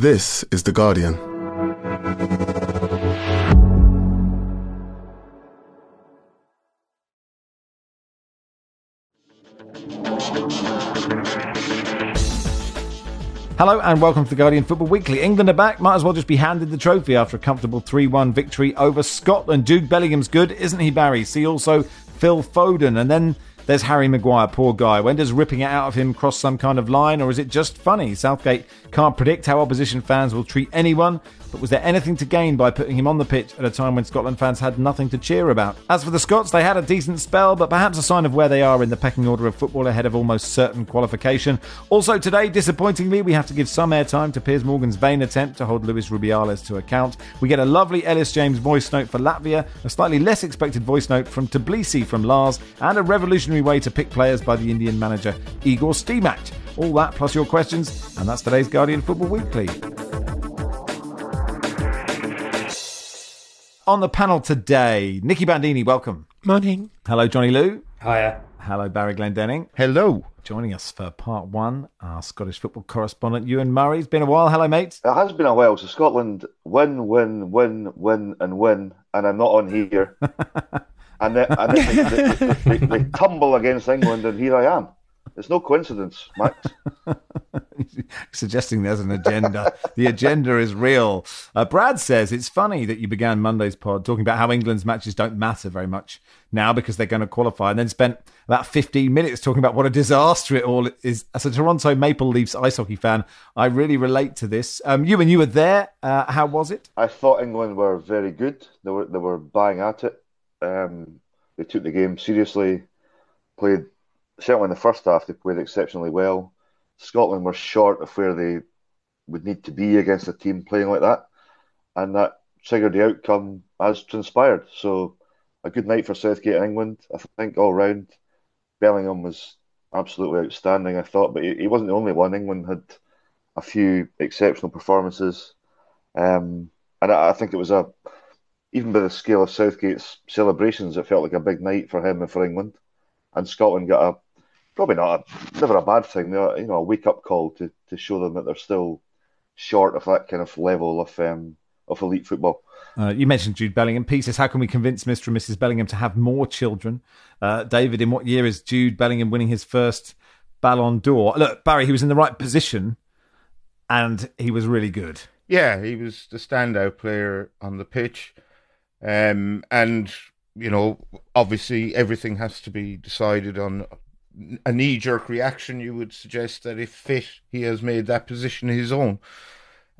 This is The Guardian. Hello and welcome to the Guardian Football Weekly. England are back, might as well just be handed the trophy after a comfortable 3 1 victory over Scotland. Jude Bellingham's good, isn't he, Barry? See also Phil Foden. And then there's Harry Maguire, poor guy. When does ripping it out of him cross some kind of line, or is it just funny? Southgate can't predict how opposition fans will treat anyone, but was there anything to gain by putting him on the pitch at a time when Scotland fans had nothing to cheer about? As for the Scots, they had a decent spell, but perhaps a sign of where they are in the pecking order of football ahead of almost certain qualification. Also, today, disappointingly, we have to give some airtime to Piers Morgan's vain attempt to hold Luis Rubiales to account. We get a lovely Ellis James voice note for Latvia, a slightly less expected voice note from Tbilisi from Lars, and a revolutionary way to pick players by the Indian manager Igor Stimac. All that plus your questions, and that's today's Guardian Football Weekly. On the panel today, Nicky Bandini, welcome. Morning. Hello, Johnny Liew. Hiya. Hello, Barry Glendenning. Hello. Joining us for part one, our Scottish football correspondent, Ewan Murray. It's been a while. Hello, mate. It has been a while. So Scotland win, win, win, win, and win, and I'm not on here. and then, and then they, they, they, they tumble against England, and here I am. It's no coincidence, Max. Suggesting there's an agenda. the agenda is real. Uh, Brad says it's funny that you began Monday's pod talking about how England's matches don't matter very much now because they're going to qualify, and then spent about 15 minutes talking about what a disaster it all is. As a Toronto Maple Leafs ice hockey fan, I really relate to this. Um, you and you were there. Uh, how was it? I thought England were very good. They were they were buying at it. Um, they took the game seriously. Played certainly in the first half. They played exceptionally well. Scotland were short of where they would need to be against a team playing like that, and that triggered the outcome as transpired. So, a good night for Southgate and England. I think all round, Bellingham was absolutely outstanding. I thought, but he, he wasn't the only one. England had a few exceptional performances, um, and I, I think it was a even by the scale of Southgate's celebrations, it felt like a big night for him and for England. And Scotland got a probably not a, never a bad thing. You know, a wake up call to, to show them that they're still short of that kind of level of um, of elite football. Uh, you mentioned Jude Bellingham. Pieces. How can we convince Mr. and Mrs. Bellingham to have more children? Uh, David, in what year is Jude Bellingham winning his first Ballon d'Or? Look, Barry, he was in the right position, and he was really good. Yeah, he was the standout player on the pitch, um, and you know, obviously everything has to be decided on a knee jerk reaction, you would suggest that if fit, he has made that position his own.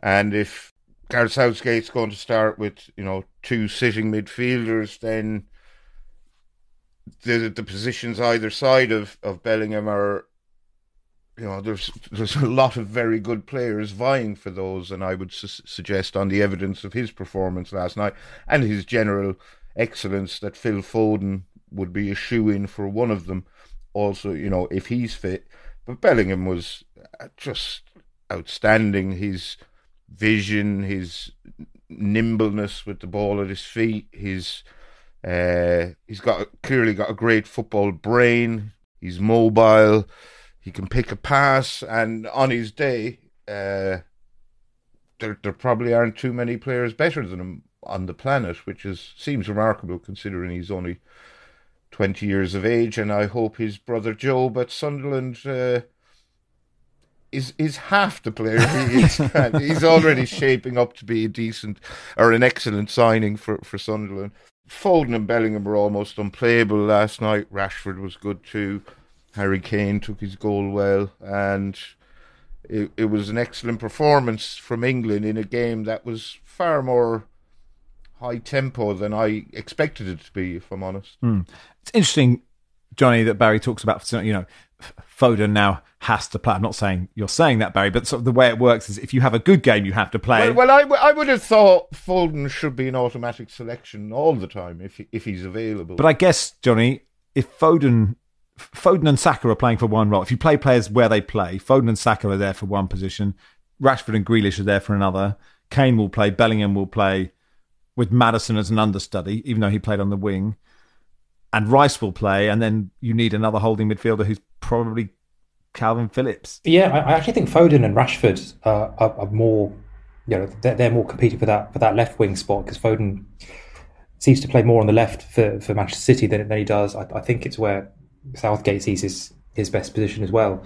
And if Gareth Southgate's going to start with, you know, two sitting midfielders, then the the positions either side of, of Bellingham are you know, there's there's a lot of very good players vying for those, and I would su- suggest, on the evidence of his performance last night and his general excellence, that Phil Foden would be a shoe in for one of them also, you know, if he's fit. But Bellingham was just outstanding. His vision, his nimbleness with the ball at his feet, his uh, he's got clearly got a great football brain. He's mobile. He can pick a pass, and on his day, uh, there there probably aren't too many players better than him on the planet, which is seems remarkable considering he's only 20 years of age, and I hope his brother Joe at Sunderland uh, is is half the player he is. he's already shaping up to be a decent or an excellent signing for, for Sunderland. Foden and Bellingham were almost unplayable last night. Rashford was good too. Harry Kane took his goal well, and it, it was an excellent performance from England in a game that was far more high tempo than I expected it to be, if I'm honest. Mm. It's interesting, Johnny, that Barry talks about, you know, Foden now has to play. I'm not saying you're saying that, Barry, but sort of the way it works is if you have a good game, you have to play. Well, well I, w- I would have thought Foden should be an automatic selection all the time if if he's available. But I guess, Johnny, if Foden. Foden and Saka are playing for one role. If you play players where they play, Foden and Saka are there for one position. Rashford and Grealish are there for another. Kane will play. Bellingham will play with Maddison as an understudy, even though he played on the wing and Rice will play, and then you need another holding midfielder who's probably Kalvin Phillips. Yeah, I, actually think Foden and Rashford uh, are, are, more you know they're, they're more competing for that for that left wing spot because Foden seems to play more on the left for, for Manchester City than, than he does. I, I think it's where Southgate sees his his best position as well.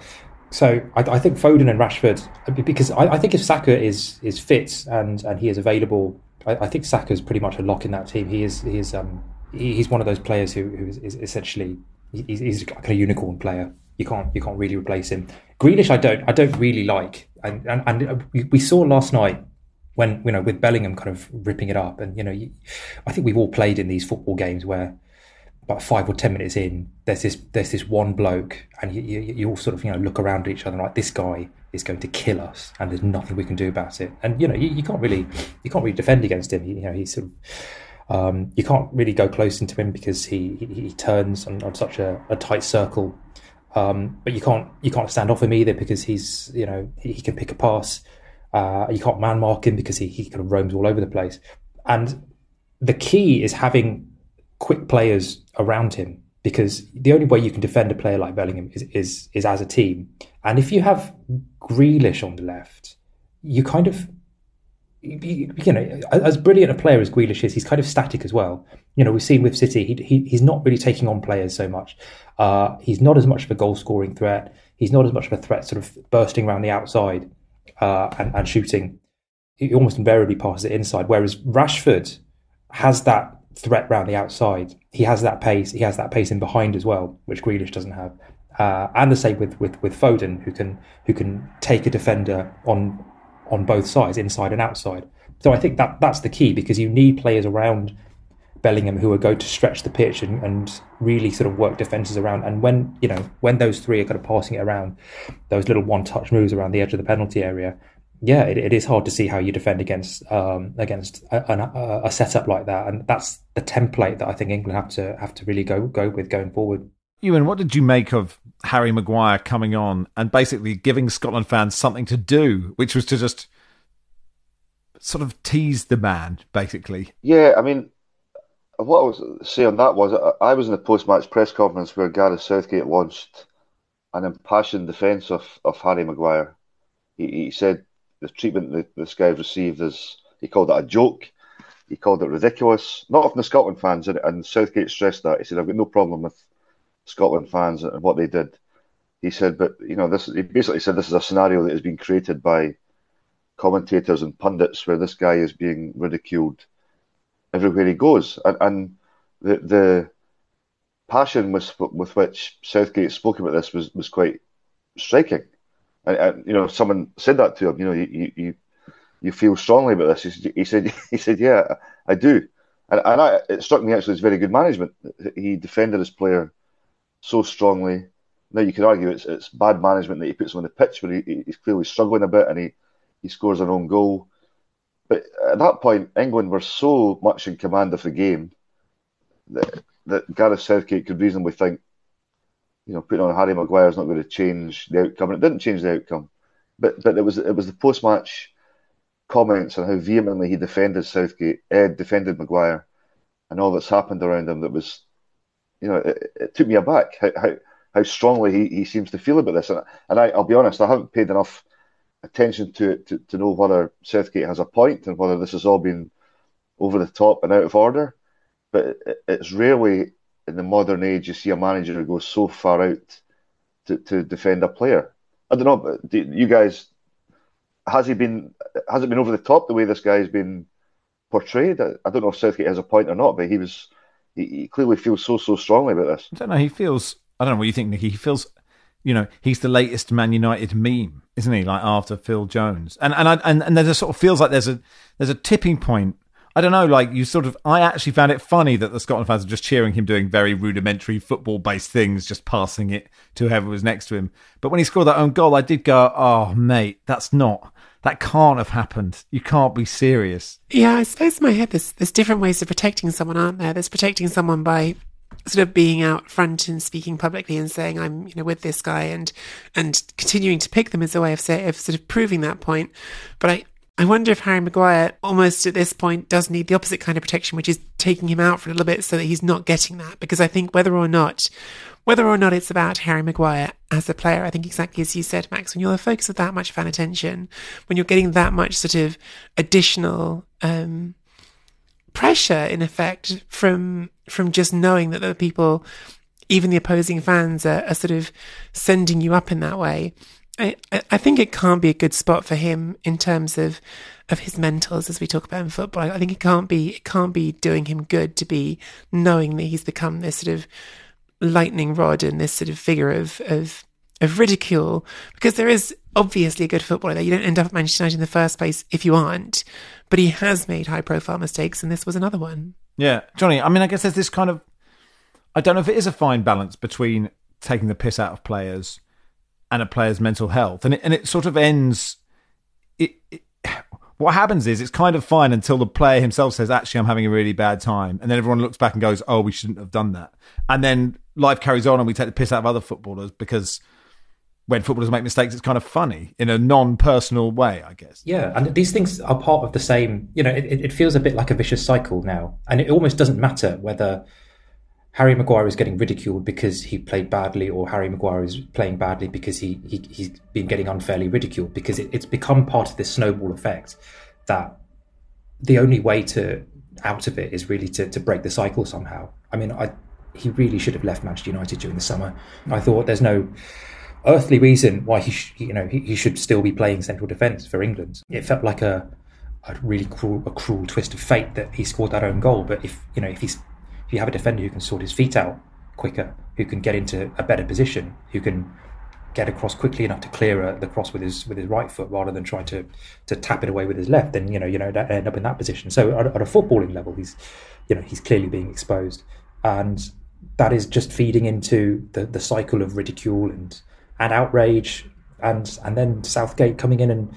So I, I think Foden and Rashford, because I, I, think if Saka is is fit and and he is available, I, I think is pretty much a lock in that team. He is he is um he, he's one of those players who who is, is essentially he's, he's like a unicorn player. You can't you can't really replace him. Grealish, I don't I don't really like, and and, and we saw last night when you know with Bellingham kind of ripping it up, and you know I think we've all played in these football games where about five or ten minutes in, there's this there's this one bloke, and you, you, you, all sort of you know look around at each other like this guy is going to kill us, and there's nothing we can do about it. And you know you, you can't really you can't really defend against him. You, know he's sort of um, you can't really go close into him because he he, he turns on, on, such a, a tight circle. Um, but you can't you can't stand off him either because he's you know he, he can pick a pass. Uh, you can't man mark him because he, he kind of roams all over the place. And the key is having quick players around him because the only way you can defend a player like Bellingham is is, is as a team. And if you have Grealish on the left, you kind of you, know, as brilliant a player as Grealish is, he's kind of static as well. You know, we've seen with City, he, he he's not really taking on players so much. Uh, he's not as much of a goal scoring threat. He's not as much of a threat, sort of bursting around the outside uh, and, and shooting. He almost invariably passes it inside. Whereas Rashford has that threat round the outside. He has that pace. He has that pace in behind as well, which Grealish doesn't have. Uh, and the same with, with with Foden, who can who can take a defender on on both sides, inside and outside. So I think that that's the key because you need players around Bellingham who are going to stretch the pitch and, and really sort of work defenses around. And when you know when those three are kind of passing it around, those little one touch moves around the edge of the penalty area, yeah, it, it is hard to see how you defend against um, against a, a, a, setup like that, and that's the template that I think England have to have to really go go with going forward. Ewan, what did you make of Harry Maguire coming on and basically giving Scotland fans something to do, which was to just sort of tease the man, basically? Yeah, I mean, what I was saying on that was I was in the post-match press conference where Gareth Southgate launched an impassioned defence of, of Harry Maguire. He, he said the treatment that this guy received is he called it a joke. He called it ridiculous. Not from the Scotland fans, and, and Southgate stressed that. He said, "I've got no problem with Scotland fans and what they did." He said, "But you know, this." He basically said this is a scenario that has been created by commentators and pundits, where this guy is being ridiculed everywhere he goes, and, and the the passion with with which Southgate spoke about this was was quite striking. And, and, you know, someone said that to him. You know, you you you feel strongly about this. He, said he said, yeah, I do. And, and I, it struck me actually as very good management. He defended his player so strongly. Now you could argue it's it's bad management that he puts him on the pitch, but he, he's clearly struggling a bit, and he he scores an own goal. But at that point, England were so much in command of the game that that Gareth Southgate could reasonably think you know, putting on Harry Maguire is not going to change the outcome. And it didn't change the outcome, but but it was it was the post match comments on how vehemently he defended Southgate, Ed defended Maguire, and all that's happened around him that was, you know, it, it took me aback how, how how strongly he, he seems to feel about this. And and I, I'll be honest, I haven't paid enough attention to it to, to know whether Southgate has a point and whether this has all been over the top and out of order. But it, it's rarely in the modern age you see a manager who goes so far out to, to defend a player. I don't know, but do you guys has he been has it been over the top the way this guy's been portrayed? I, I don't know if Southgate has a point or not, but he was he, he, clearly feels so so strongly about this. I don't know. He feels. I don't know what you think, Nicky. He feels. You know, he's the latest Man United meme, isn't he? Like after Phil Jones, and and I, and and there sort of feels like there's a there's a tipping point I don't know, like you sort of, I actually found it funny that the Scotland fans are just cheering him doing very rudimentary football based things, just passing it to whoever was next to him. But when he scored that own goal, I did go, oh, mate, that's not, that can't have happened. You can't be serious. Yeah, I suppose in my head, there's, there's different ways of protecting someone, aren't there? There's protecting someone by sort of being out front and speaking publicly and saying I'm you know with this guy and and continuing to pick them as a way of say of sort of proving that point. But I I wonder if Harry Maguire almost at this point does need the opposite kind of protection, which is taking him out for a little bit so that he's not getting that. Because I think whether or not, whether or not it's about Harry Maguire as a player, I think exactly as you said, Max, when you're the focus of that much fan attention, when you're getting that much sort of additional um, pressure, in effect, from from just knowing that the people, even the opposing fans, are, are sort of sending you up in that way. I, I think it can't be a good spot for him in terms of of his mentals as we talk about in football. I think it can't be it can't be doing him good to be knowing that he's become this sort of lightning rod and this sort of figure of of of ridicule because there is obviously a good footballer there. You don't end up at Manchester United in the first place if you aren't. But he has made high profile mistakes and this was another one. Yeah. Johnny, I mean I guess there's this kind of I don't know if it is a fine balance between taking the piss out of players and a player's mental health. And it, and it sort of ends. It, it, what happens is it's kind of fine until the player himself says, "Actually, I'm having a really bad time," and then everyone looks back and goes, "Oh, we shouldn't have done that." And then life carries on, and we take the piss out of other footballers because when footballers make mistakes, it's kind of funny in a non-personal way, I guess. Yeah, and these things are part of the same. You know, it, it feels a bit like a vicious cycle now, and it almost doesn't matter whether Harry Maguire is getting ridiculed because he played badly, or Harry Maguire is playing badly because he, he he's been getting unfairly ridiculed. Because it, it's become part of this snowball effect that the only way to out of it is really to, to break the cycle somehow. I mean, I he really should have left Manchester United during the summer. I thought there's no earthly reason why he sh- you know he, he should still be playing central defence for England. It felt like a a really cruel a cruel twist of fate that he scored that own goal. But if you know if he's you have a defender who can sort his feet out quicker, who can get into a better position, who can get across quickly enough to clear a, the cross with his with his right foot rather than try to to tap it away with his left, then you know you know that end up in that position. So at, at a footballing level, he's you know he's clearly being exposed, and that is just feeding into the the cycle of ridicule and and outrage, and and then Southgate coming in and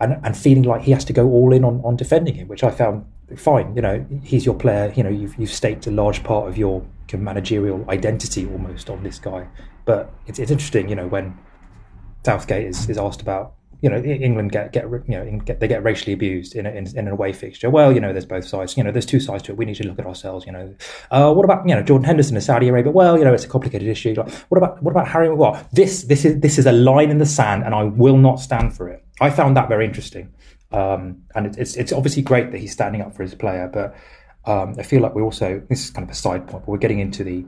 and, and feeling like he has to go all in on, on defending him, which I found fine. You know, he's your player. You know, you've you've staked a large part of your managerial identity almost on this guy. But it's it's interesting, you know, when Southgate is, is asked about, you know, England get get you know get, they get racially abused in, a, in, in an away fixture. Well, you know, there's both sides. You know, there's two sides to it. We need to look at ourselves. You know, uh, what about you know Jordan Henderson in Saudi Arabia? Well, you know, it's a complicated issue. Like, what about what about Harry Maguire? This this is this is a line in the sand, and I will not stand for it. I found that very interesting. Um, and it, it's it's obviously great that he's standing up for his player, but um, I feel like we're also this is kind of a side point, but we're getting into the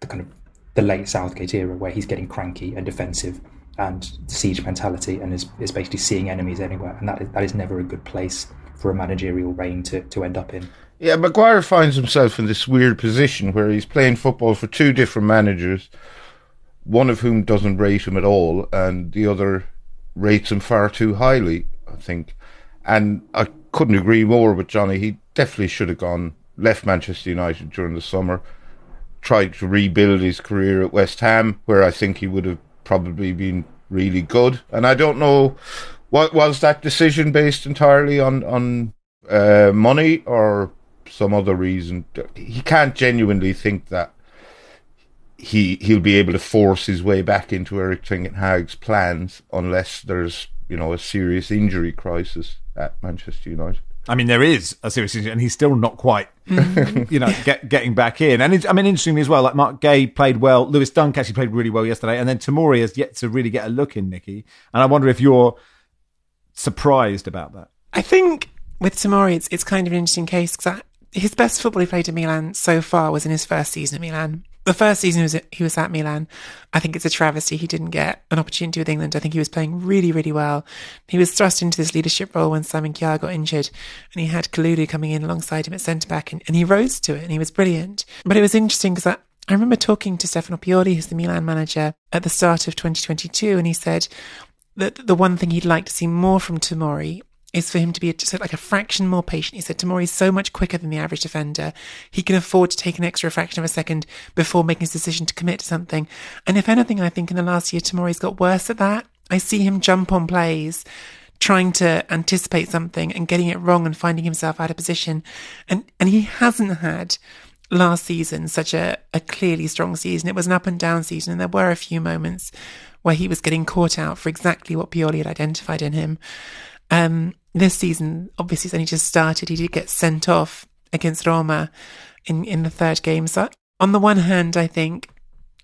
the kind of the late Southgate era where he's getting cranky and defensive and siege mentality and is, is basically seeing enemies anywhere, and that is, that is never a good place for a managerial reign to, to end up in. Yeah, Maguire finds himself in this weird position where he's playing football for two different managers, one of whom doesn't rate him at all, and the other rates him far too highly, I think. And I couldn't agree more with Johnny. He definitely should have gone left Manchester United during the summer, tried to rebuild his career at West Ham, where I think he would have probably been really good. And I don't know what was that decision based entirely on on uh, money or some other reason. He can't genuinely think that he he'll be able to force his way back into Erik Ten Hag's plans unless there's you know a serious injury crisis at Manchester United. I mean, there is a serious injury, and he's still not quite, you know, get, getting back in. And I mean, interestingly as well, like Marc Guéhi played well. Lewis Dunk actually played really well yesterday, and then Tomori has yet to really get a look in, Nicky. And I wonder if you're surprised about that. I think with Tomori, it's it's kind of an interesting case because his best football he played at Milan so far was in his first season at Milan the first season he was, at, he was at Milan, I think it's a travesty he didn't get an opportunity with England. I think he was playing really, really well. He was thrust into this leadership role when Simon Kjaer got injured, and he had Kalulu coming in alongside him at centre back, and, and he rose to it, and he was brilliant. But it was interesting because I, I remember talking to Stefano Pioli, who's the Milan manager, at the start of 2022, and he said that the one thing he'd like to see more from Tomori is for him to be just like a fraction more patient. He said Tomori is so much quicker than the average defender. He can afford to take an extra fraction of a second before making his decision to commit to something. And if anything, I think in the last year, Tomori's got worse at that. I see him jump on plays, trying to anticipate something and getting it wrong and finding himself out of position. And, and he hasn't had last season such a, a clearly strong season. It was an up and down season, and there were a few moments where he was getting caught out for exactly what Pioli had identified in him. Um, this season, obviously, it's only just started. He did get sent off against Roma in, in the third game. So, on the one hand, I think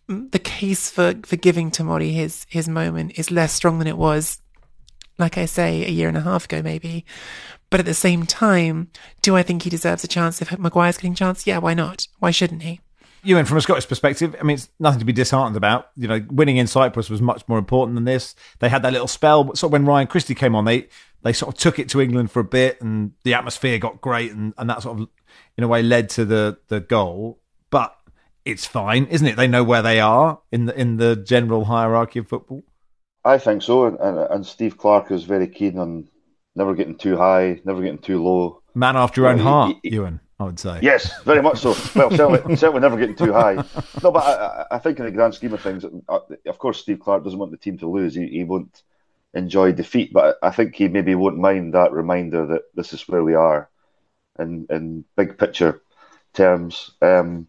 the case for, for giving Tomori his, his moment is less strong than it was, like I say, a year and a half ago, maybe. But at the same time, do I think he deserves a chance if Maguire's getting a chance? Yeah, why not? Why shouldn't he? Ewan, from a Scottish perspective, I mean, it's nothing to be disheartened about. You know, winning in Cyprus was much more important than this. They had that little spell. So when Ryan Christie came on, they they sort of took it to England for a bit, and the atmosphere got great, and, and that sort of, in a way, led to the the goal. But it's fine, isn't it? They know where they are in the in the general hierarchy of football. I think so, and, and, and Steve Clarke is very keen on never getting too high, never getting too low. Man after your own heart, he, he, Ewan. I would say. Yes, very much so. Well, certainly, certainly never getting too high. No, but I, I, think in the grand scheme of things, uh, of course, Steve Clarke doesn't want the team to lose. He, he won't enjoy defeat, but I think he maybe won't mind that reminder that this is where we are, in in big picture terms. Um,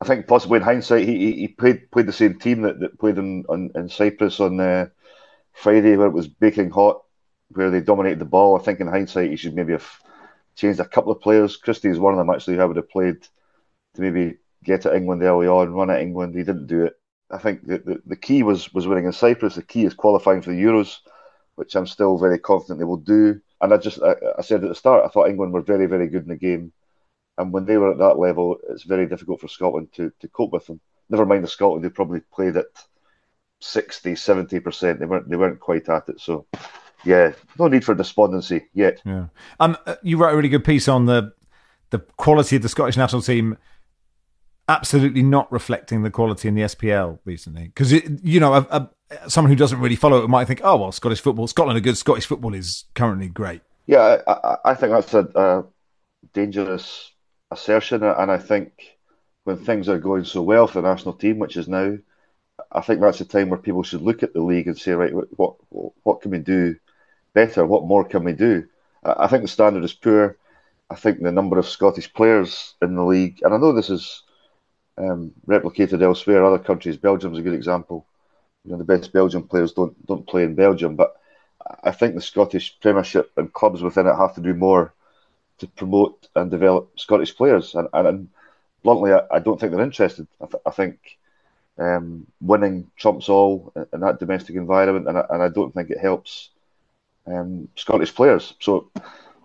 I think possibly in hindsight, he, he played played the same team that, that played in, on, in Cyprus on uh, Friday, where it was baking hot, where they dominated the ball. I think in hindsight, he should maybe have changed a couple of players. Christie is one of them actually who I would have played to maybe get at England early on, run at England. He didn't do it. I think the, the, the key was was winning in Cyprus. The key is qualifying for the Euros, which I'm still very confident they will do. And I just I, I said at the start, I thought England were very very good in the game, and when they were at that level, it's very difficult for Scotland to, to cope with them. Never mind the Scotland, they probably played at 60, 70 percent. They weren't they weren't quite at it. So yeah, no need for despondency yet. Yeah. Um, you wrote a really good piece on the the quality of the Scottish national team absolutely not reflecting the quality in the SPL recently. Because, you know, a, someone who doesn't really follow it might think, oh, well, Scottish football, Scotland are good, Scottish football is currently great. Yeah, I, I think that's a, a, dangerous assertion. And I think when things are going so well for the national team, which is now, I think that's the time where people should look at the league and say, right, what what can we do better? What more can we do? I think the standard is poor. I think the number of Scottish players in the league, and I know this is um, replicated elsewhere, other countries. Belgium's a good example. You know, the best Belgian players don't don't play in Belgium, but I think the Scottish Premiership and clubs within it have to do more to promote and develop Scottish players. And, and, and bluntly, I, I, don't think they're interested. I, th- I think um, winning trumps all in that domestic environment, and I, and I don't think it helps um, Scottish players. So,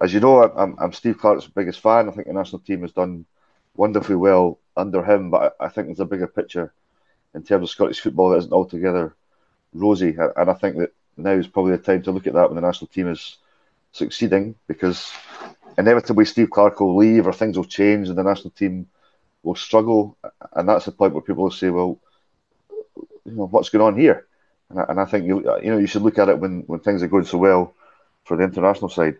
as you know, I'm, I'm Steve Clarke's biggest fan. I think the national team has done wonderfully well under him, but I, I think there's a bigger picture in terms of Scottish football that isn't altogether rosy. And I think that now is probably the time to look at that when the national team is succeeding because inevitably Steve Clarke will leave or things will change and the national team will struggle. And that's the point where people will say, well, you know, what's going on here? And I, and I think you you know you should look at it when, when things are going so well for the international side.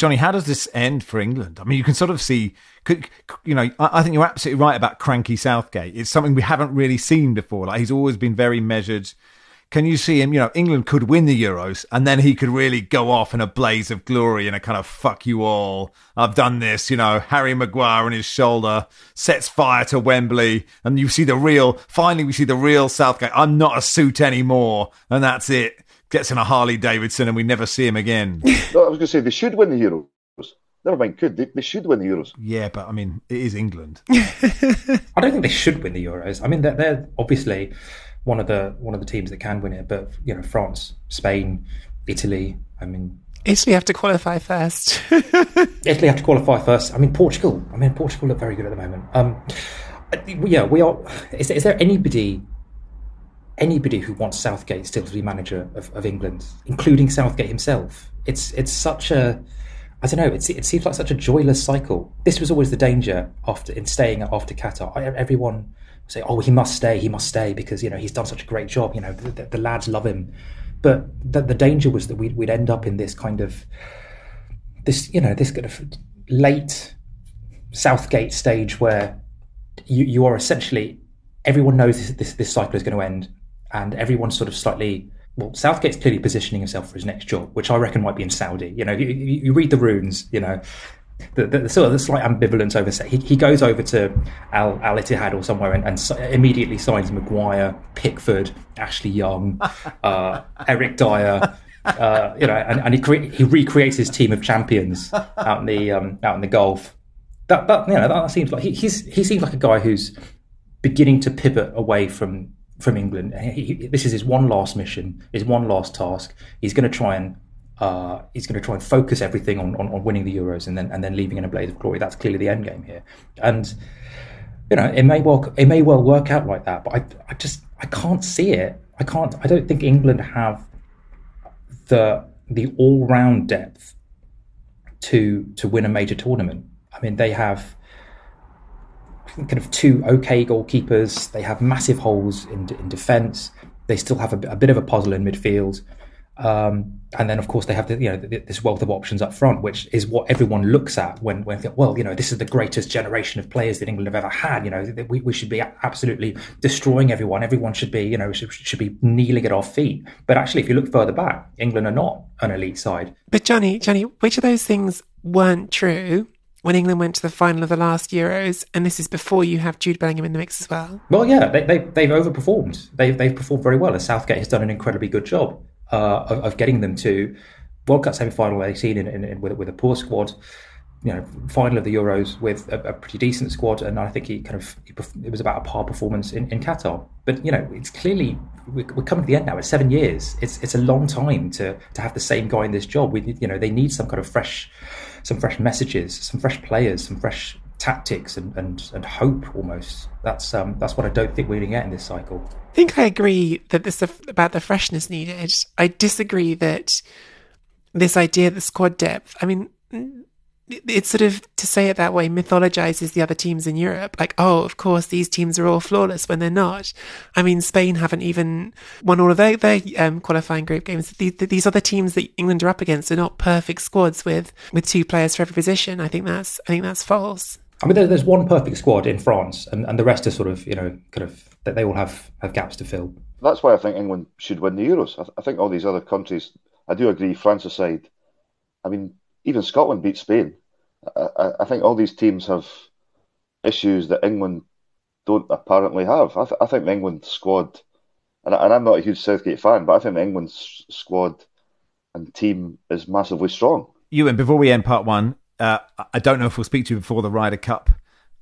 Johnny, how does this end for England? I mean, you can sort of see, you know, I think you're absolutely right about cranky Southgate. It's something we haven't really seen before. Like he's always been very measured. Can you see him? You know, England could win the Euros, and then he could really go off in a blaze of glory and a kind of "fuck you all, I've done this." You know, Harry Maguire on his shoulder sets fire to Wembley, and you see the real. Finally, we see the real Southgate. I'm not a suit anymore, and that's it gets in a Harley Davidson and we never see him again. no, I was going to say they should win the Euros. Never mind, could they, they should win the Euros? Yeah, but I mean, it is England. I don't think they should win the Euros. I mean, they're, they're obviously one of the one of the teams that can win it, but you know, France, Spain, Italy. I mean, Italy have to qualify first. Italy have to qualify first. I mean, Portugal. I mean, Portugal look very good at the moment. Um, yeah, we are. Is, is there anybody anybody who wants Southgate still to be manager of, of England, including Southgate himself. It's it's such a I don't know. it seems like such a joyless cycle. This was always the danger after in staying after Qatar. Everyone say, "Oh, he must stay. He must stay because you know he's done such a great job. You know the, the, the lads love him." But the, the danger was that we'd, we'd end up in this kind of this you know this kind of late Southgate stage where you you are essentially everyone knows this, this, this cycle is going to end and everyone's sort of slightly well, Southgate's clearly positioning himself for his next job, which I reckon might be in Saudi. You know, you, you read the runes, you know, the, the, the, sort of the slight ambivalence over. He, he goes over to Al Al Ittihad or somewhere and, and immediately signs Maguire, Pickford, Ashley Young, uh, Eric Dier. uh, you know, and, and he cre- he recreates his team of champions out in the um, out in the Gulf. That that you know that seems like he, he's he seems like a guy who's beginning to pivot away from from England. He, this is his one last mission, his one last task. He's going to try and uh, he's going to try and focus everything on, on, on, winning the Euros and then and then leaving in a blaze of glory. That's clearly the end game here. And you know, it may well it may well work out like that, but I I just I can't see it. I can't. I don't think England have the the all round depth to to win a major tournament. I mean, they have kind of two okay goalkeepers. They have massive holes in in defence. They still have a, a, bit of a puzzle in midfield. Um, and then, of course, they have the, you know this wealth of options up front, which is what everyone looks at when when well, you know, this is the greatest generation of players that England have ever had. You know, we, we should be absolutely destroying everyone. Everyone should be you know should, should be kneeling at our feet. But actually, if you look further back, England are not an elite side. But Johnny, Johnny, which of those things weren't true when England went to the final of the last Euros, and this is before you have Jude Bellingham in the mix as well. Well, yeah, they, they, they've overperformed. They've, they've performed very well, and Southgate has done an incredibly good job uh, of, of, getting them to World Cup semi-final 18 in, in, in, with, with a poor squad. You know, final of the Euros with a, a pretty decent squad, and I think he kind of he, it was about a par performance in, in Qatar. But you know, it's clearly we're, coming to the end now. It's seven years. It's it's a long time to to have the same guy in this job. We you know they need some kind of fresh, some fresh messages, some fresh players, some fresh tactics and, and, and hope almost. That's um, that's what I don't think we're going to get in this cycle. I think I agree that this about the freshness needed. I disagree that this idea of the squad depth. I mean, it's sort of to say it that way mythologizes the other teams in Europe. Like, oh, of course, these teams are all flawless when they're not. I mean, Spain haven't even won all of their, their um, qualifying group games. These, these other teams that England are up against are not perfect squads with with two players for every position. I think that's I think that's false. I mean, there's one perfect squad in France, and, and the rest are sort of, you know, kind of that they all have, have gaps to fill. That's why I think England should win the Euros. I, th- I think all these other countries, I do agree, France aside, I mean, even Scotland beat Spain. I, I, I think all these teams have issues that England don't apparently have. I, th- I think the England squad, and, and I'm not a huge Southgate fan, but I think the England squad and team is massively strong. Ewan, before we end part one, uh, I don't know if we'll speak to you before the Ryder Cup.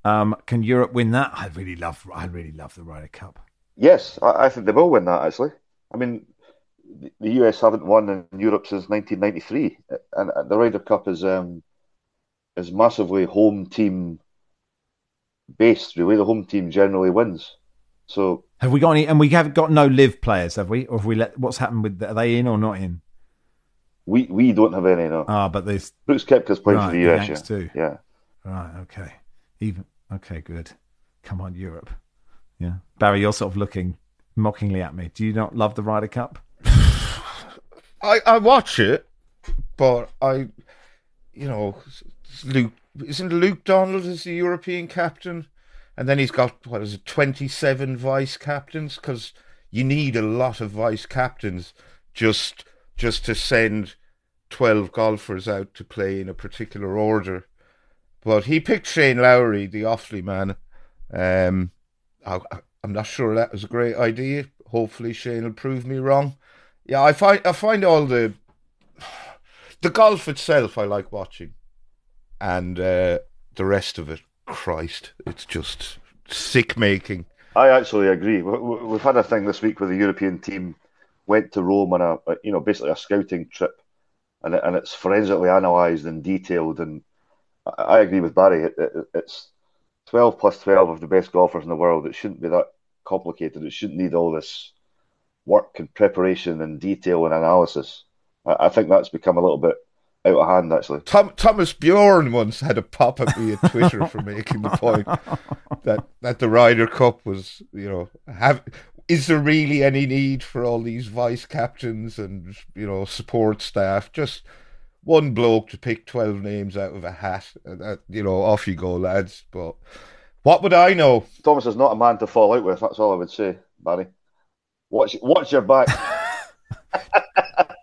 Um, can Europe win that? I really love. I really love the Ryder Cup. Yes, I, I think they will win that. Actually, I mean, the US haven't won in Europe since 1993, and the Ryder Cup is um, is massively home team based. Really, the home team generally wins. So, have we got any? And we have got no live players, have we? Or have we let? What's happened with? Are they in or not in? We we don't have any no. Ah, but there's Brooks Koepka's playing right, for the US. Yeah. Too. yeah. Right. Okay. Even okay. Good. Come on, Europe. Yeah. Barry, you're sort of looking mockingly at me. Do you not love the Ryder Cup? I I watch it, but I, you know, Luke isn't Luke Donald as the European captain, and then he's got what is it, twenty seven vice captains because you need a lot of vice captains just just to send 12 golfers out to play in a particular order. But he picked Shane Lowry, the Offaly man. Um, I, am not sure that was a great idea. Hopefully, Shane will prove me wrong. Yeah, I find I find all the the golf itself I like watching, and uh, the rest of it, Christ, it's just sick making. I actually agree. We've had a thing this week where the European team went to Rome on a, you know basically a scouting trip, and and it's forensically analysed and detailed. And I, I agree with Barry. It, it, it's twelve plus twelve of the best golfers in the world. It shouldn't be that complicated. It shouldn't need all this work and preparation and detail and analysis. I, I think that's become a little bit out of hand, actually. Tom, Thomas Bjorn once had a pop at me at Twitter for making the point that, that the Ryder Cup was, you know, have is there really any need for all these vice captains and you know support staff? Just one bloke to pick twelve names out of a hat, and uh, you know, off you go, lads. But what would I know? Thomas is not a man to fall out with. That's all I would say, Barry. Watch, watch your back.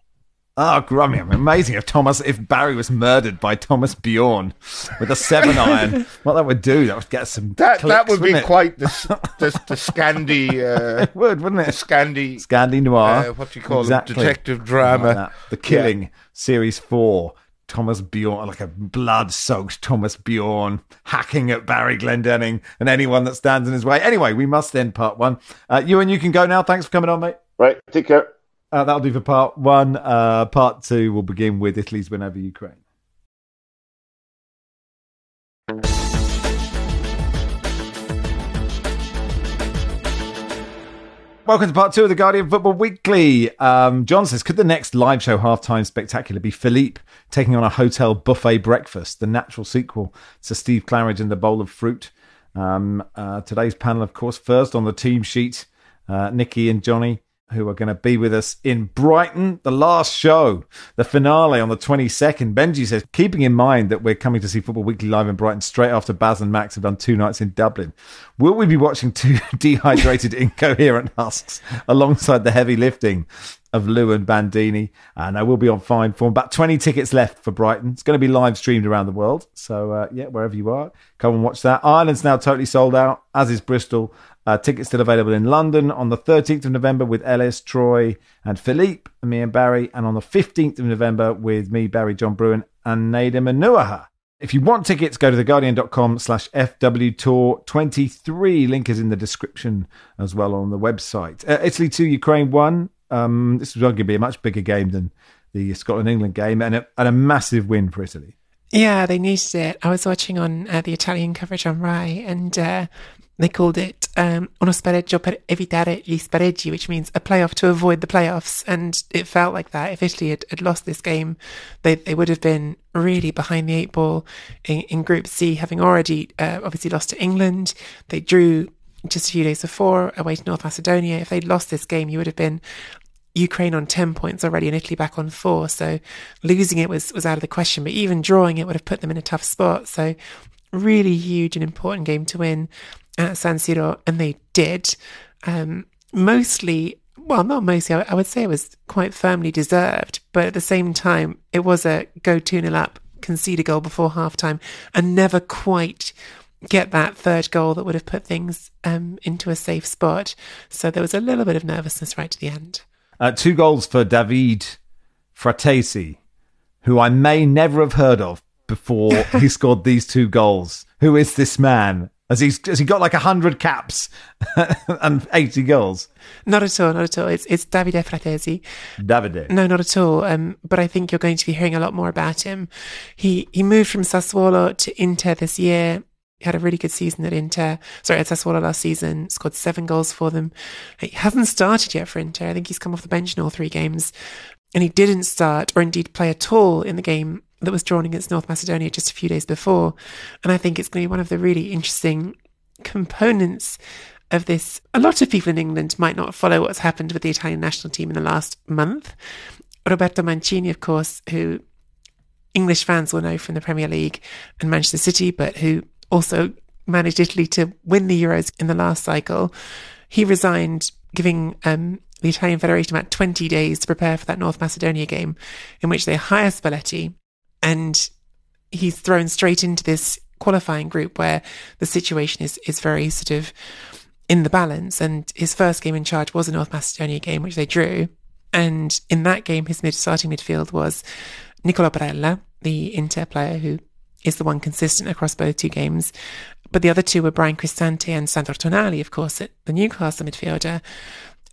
Oh, grummy. Amazing if Thomas, if Barry was murdered by Thomas Bjorn with a seven iron, what that would do, that would get some. That clicks, that would be it? quite the the, the Scandi uh, It would, wouldn't it? Scandi Scandi Noir. uh, what do you call Exactly. it detective drama. that. The Killing, Series 4. Thomas Bjorn, like a blood soaked Thomas Bjorn, hacking at Barry Glendenning and anyone that stands in his way. Anyway, we must end part one. Uh, you and you can go now. Thanks for coming on, mate. Right, take care. Uh, that'll do for part one. Uh, part two will begin with Italy's win over Ukraine. Welcome to part two of the Guardian Football Weekly. Um, John says, could the next live show halftime spectacular be Philippe taking on a hotel buffet breakfast, the natural sequel to Steve Claridge and the bowl of fruit? Um, uh, today's panel, of course, first on the team sheet, uh, Nicky and Johnny, who are going to be with us in Brighton, the last show, the finale on the 22nd. Benji says, keeping in mind that we're coming to see Football Weekly live in Brighton straight after Baz and Max have done two nights in Dublin, will we be watching two dehydrated, incoherent husks alongside the heavy lifting of Liew and Bandini? And I will be on fine form. About 20 tickets left for Brighton. It's going to be live streamed around the world. So, uh, yeah, wherever you are, come and watch that. Ireland's now totally sold out, as is Bristol. Uh, tickets still available in London on the 13th of November with Ellis, Troy, and Philippe, me and Barry, and on the 15th of November with me, Barry, John Brewin, and Nedum Onuoha. If you want tickets, go to theguardian.com slash FW Tour 23. Link is in the description as well on the website. Uh, Italy 2, Ukraine 1. Um, this was arguably a much bigger game than the Scotland England game and a, and a massive win for Italy. Yeah, they needed it. I was watching on uh, the Italian coverage on Rai, and uh, they called it um, uno spareggio per evitare gli spareggi, which means a playoff to avoid the playoffs. And it felt like that. If Italy had, had lost this game, they they would have been really behind the eight ball in, in Group C, having already uh, obviously lost to England. They drew just a few days before away to North Macedonia. If they'd lost this game, you would have been Ukraine on 10 points already and Italy back on four. So losing it was, was out of the question, but even drawing it would have put them in a tough spot. So really huge and important game to win at San Siro. And they did. Um, mostly, well, not mostly, I, I would say it was quite firmly deserved, but at the same time, it was a go 2 0 up, concede a goal before halftime and never quite get that third goal that would have put things um, into a safe spot. So there was a little bit of nervousness right to the end. Uh, two goals for David Fratesi, who I may never have heard of before he scored these two goals. Who is this man? Has he, has he got like 100 caps and 80 goals? Not at all, not at all. It's it's Davide Fratesi. Davide. No, not at all. Um, but I think you're going to be hearing a lot more about him. He he moved from Sassuolo to Inter this year. He had a really good season at Inter. Sorry, at Sassuolo last season. Scored seven goals for them. He hasn't started yet for Inter. I think he's come off the bench in all three games. And he didn't start or indeed play at all in the game that was drawn against North Macedonia just a few days before. And I think it's going to be one of the really interesting components of this. A lot of people in England might not follow what's happened with the Italian national team in the last month. Roberto Mancini, of course, who English fans will know from the Premier League and Manchester City, but who also managed Italy to win the Euros in the last cycle. He resigned, giving um, the Italian Federation about 20 days to prepare for that North Macedonia game, in which they hire Spalletti, and he's thrown straight into this qualifying group where the situation is is very sort of in the balance. And his first game in charge was a North Macedonia game, which they drew. And in that game, his mid starting midfield was Nicola Barella, the Inter player who is the one consistent across both two games. But the other two were Bryan Cristante and Sandro Tonali, of course, the Newcastle midfielder.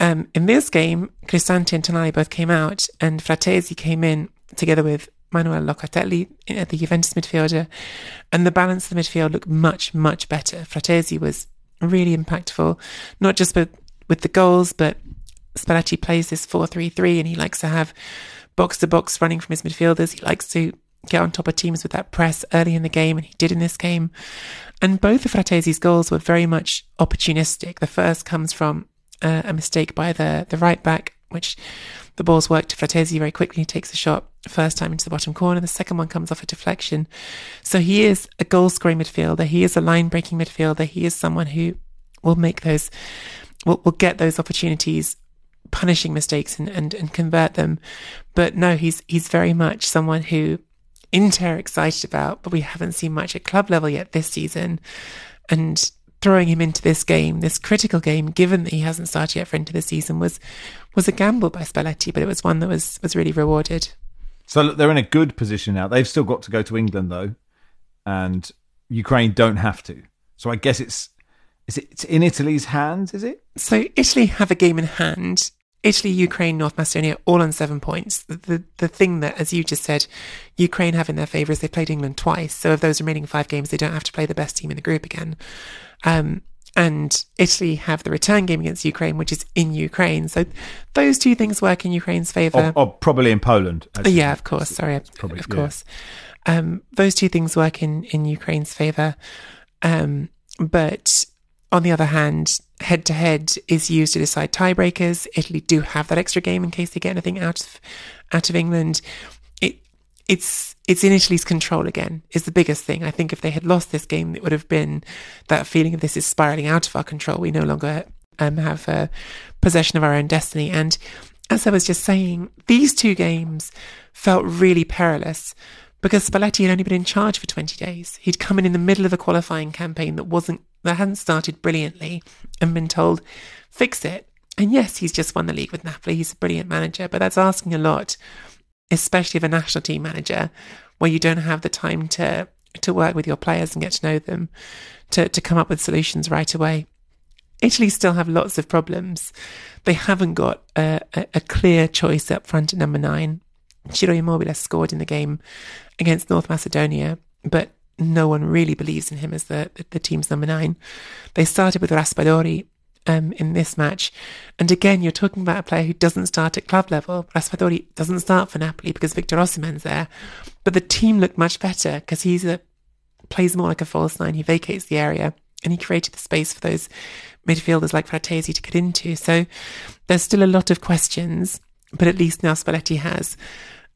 Um, in this game, Cristante and Tonali both came out, and Fratesi came in together with Manuel Locatelli, uh, the Juventus midfielder, and the balance of the midfield looked much, much better. Fratesi was really impactful, not just with, with the goals, but Spalletti plays this 4 3 3, and he likes to have box to box running from his midfielders. He likes to get on top of teams with that press early in the game, and he did in this game. And both of Fratesi's goals were very much opportunistic. The first comes from uh, a mistake by the, the right back, which the ball's worked to Fratesi very quickly. He takes a shot first time Inter the bottom corner. The second one comes off a deflection. So he is a goal scoring midfielder. He is a line breaking midfielder. He is someone who will make those, will, will get those opportunities punishing mistakes and, and, and convert them. But no, he's he's very much someone who Inter excited about, but we haven't seen much at club level yet this season. And throwing him into this game, this critical game, given that he hasn't started yet for into the season, was was a gamble by Spalletti, but it was one that was was really rewarded. So look, they're in a good position now. They've still got to go to England though, and Ukraine don't have to. So I guess it's is it it's in Italy's hands, is it? So Italy have a game in hand. Italy, Ukraine, North Macedonia, all on seven points. The, the, the thing that, as you just said, Ukraine have in their favour is they played England twice. So of those remaining five games, they don't have to play the best team in the group again. Um, and Italy have the return game against Ukraine, which is in Ukraine. So those two things work in Ukraine's favour. Or, or probably in Poland. actually. Yeah, of course. Sorry, probably- of yeah. course. Um, those two things work in in Ukraine's favor. Um, but on the other hand, head to head is used to decide tiebreakers. Italy do have that extra game in case they get anything out of out of England. It it's it's in Italy's control again is the biggest thing. I think if they had lost this game, it would have been that feeling of this is spiraling out of our control. We no longer um, have uh, possession of our own destiny. And as I was just saying, these two games felt really perilous because Spalletti had only been in charge for 20 days. He'd come in in the middle of a qualifying campaign that wasn't, that hadn't started brilliantly and been told, fix it. And yes, he's just won the league with Napoli. He's a brilliant manager, but that's asking a lot, especially of a national team manager where you don't have the time to, to work with your players and get to know them, to, to come up with solutions right away. Italy still have lots of problems. They haven't got a, a, a clear choice up front at number nine. Ciro Immobile scored in the game against North Macedonia, but no one really believes in him as the, the, the team's number nine. They started with Raspadori um, in this match. And again, you're talking about a player who doesn't start at club level. Raspadori doesn't start for Napoli because Victor Osimhen's there. But the team looked much better because he's a plays more like a false nine. He vacates the area and he created the space for those midfielders like Frattesi to get into. So there's still a lot of questions, but at least now Spalletti has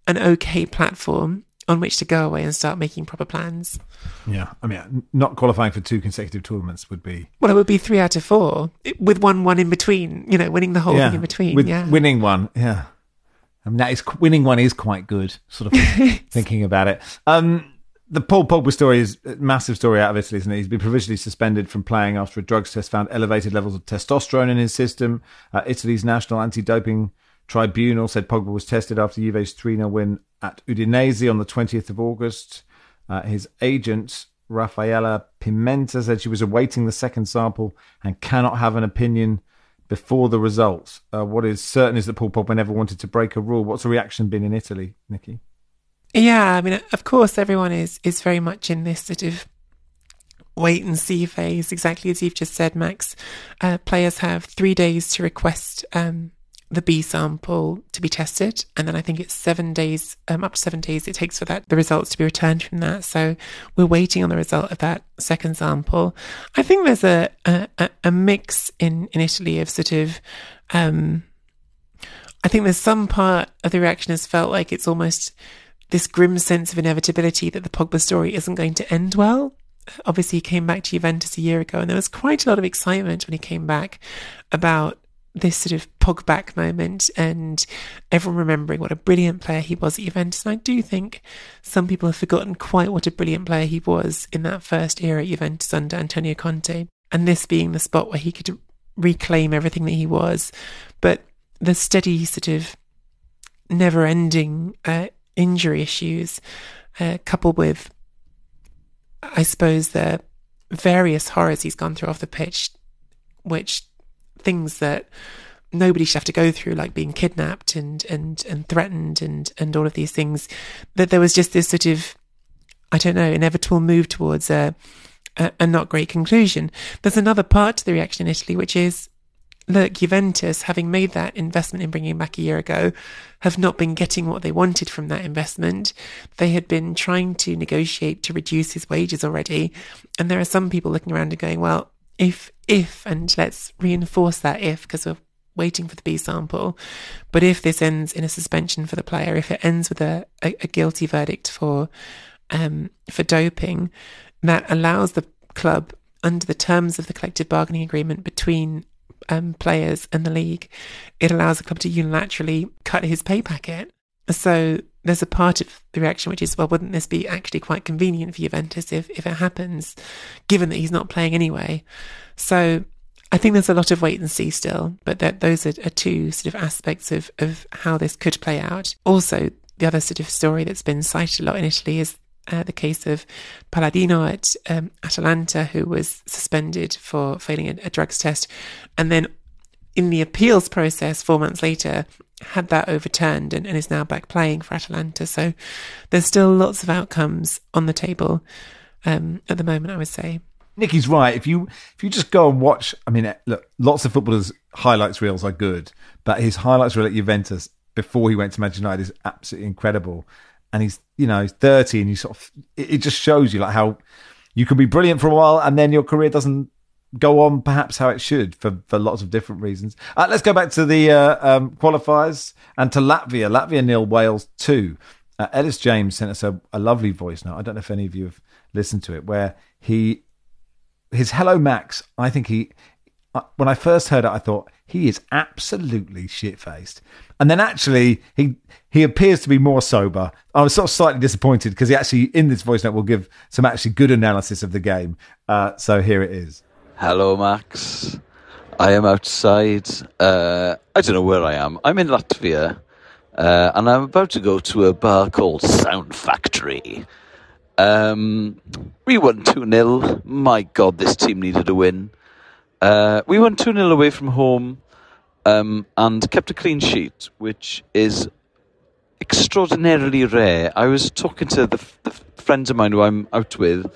an okay platform on which to go away and start making proper plans. Yeah, I mean, not qualifying for two consecutive tournaments would be Well, it would be three out of four with one one in between. You know, winning the whole yeah thing in between. with yeah, winning one. Yeah, I mean that is winning one is quite good. Sort of thinking about it. Um, the Paul Pogba story is a massive story out of Italy, isn't it? He's been provisionally suspended from playing after a drugs test found elevated levels of testosterone in his system. Uh, Italy's national anti-doping tribunal said Pogba was tested after Juve's 3-0 win at Udinese on the 20th of August. Uh, his agent, Rafaela Pimenta, said she was awaiting the second sample and cannot have an opinion before the results. Uh, what is certain is that Paul Pogba never wanted to break a rule. What's the reaction been in Italy, Nicky? Yeah, I mean, of course, everyone is is very much in this sort of wait and see phase. Exactly as you've just said, Max. Uh, players have three days to request um, the B sample to be tested, and then I think it's seven days, um, up to seven days it takes for that the results to be returned from that. So we're waiting on the result of that second sample. I think there's a a, a- mix in in Italy of sort of. Um, I think there's some part of the reaction has felt like it's almost this grim sense of inevitability that the Pogba story isn't going to end well. Obviously, he came back to Juventus a year ago, and there was quite a lot of excitement when he came back about this sort of Pogback moment and everyone remembering what a brilliant player he was at Juventus. And I do think some people have forgotten quite what a brilliant player he was in that first era at Juventus under Antonio Conte. And this being the spot where he could reclaim everything that he was. But the steady sort of never ending uh, injury issues, uh, coupled with, I suppose, the various horrors he's gone through off the pitch, which things that nobody should have to go through, like being kidnapped and and and threatened and and all of these things, that there was just this sort of, I don't know, inevitable move towards a a, a not great conclusion. There's another part to the reaction in Italy, which is look, Juventus, having made that investment in bringing him back a year ago, have not been getting what they wanted from that investment. They had been trying to negotiate to reduce his wages already. And there are some people looking around and going, well, if, if, and let's reinforce that if, because we're waiting for the B sample, but if this ends in a suspension for the player, if it ends with a, a, a guilty verdict for, um, for doping, that allows the club under the terms of the collective bargaining agreement between um, players and the league, it allows the club to unilaterally cut his pay packet. So there's a part of the reaction which is, well, wouldn't this be actually quite convenient for Juventus if, if it happens, given that he's not playing anyway? So I think there's a lot of wait and see still, but that those are, are two sort of aspects of, of how this could play out. Also, the other sort of story that's been cited a lot in Italy is uh, the case of Palomino at um, Atalanta, who was suspended for failing a, a, drugs test, and then in the appeals process four months later had that overturned and, and is now back playing for Atalanta. So there's still lots of outcomes on the table um, at the moment. I would say. Nicky's right. If you if you just go and watch, I mean, look, lots of footballers' highlights reels are good, but his highlights reel at Juventus before he went to Manchester United is absolutely incredible and he's you know he's 30 and you sort of it, it just shows you like how you can be brilliant for a while and then your career doesn't go on perhaps how it should for, for lots of different reasons. Uh, let's go back to the uh, um, qualifiers and to Latvia. Latvia nil, Wales two. Uh, Ellis James sent us a, a, lovely voice note. I don't know if any of you have listened to it, where he his hello Max. I think he uh, when I first heard it, I thought he is absolutely shit faced. And then actually, he he appears to be more sober. I was sort of slightly disappointed because he actually, in this voice note, will give some actually good analysis of the game. Uh, so here it is. Hello, Max. I am outside. Uh, I don't know where I am. I'm in Latvia, uh, and I'm about to go to a bar called Sound Factory. Um, we won 2 0. My God, this team needed a win. Uh, we won 2 0 away from home um, and kept a clean sheet, which is extraordinarily rare. I was talking to the, the friends of mine who I'm out with.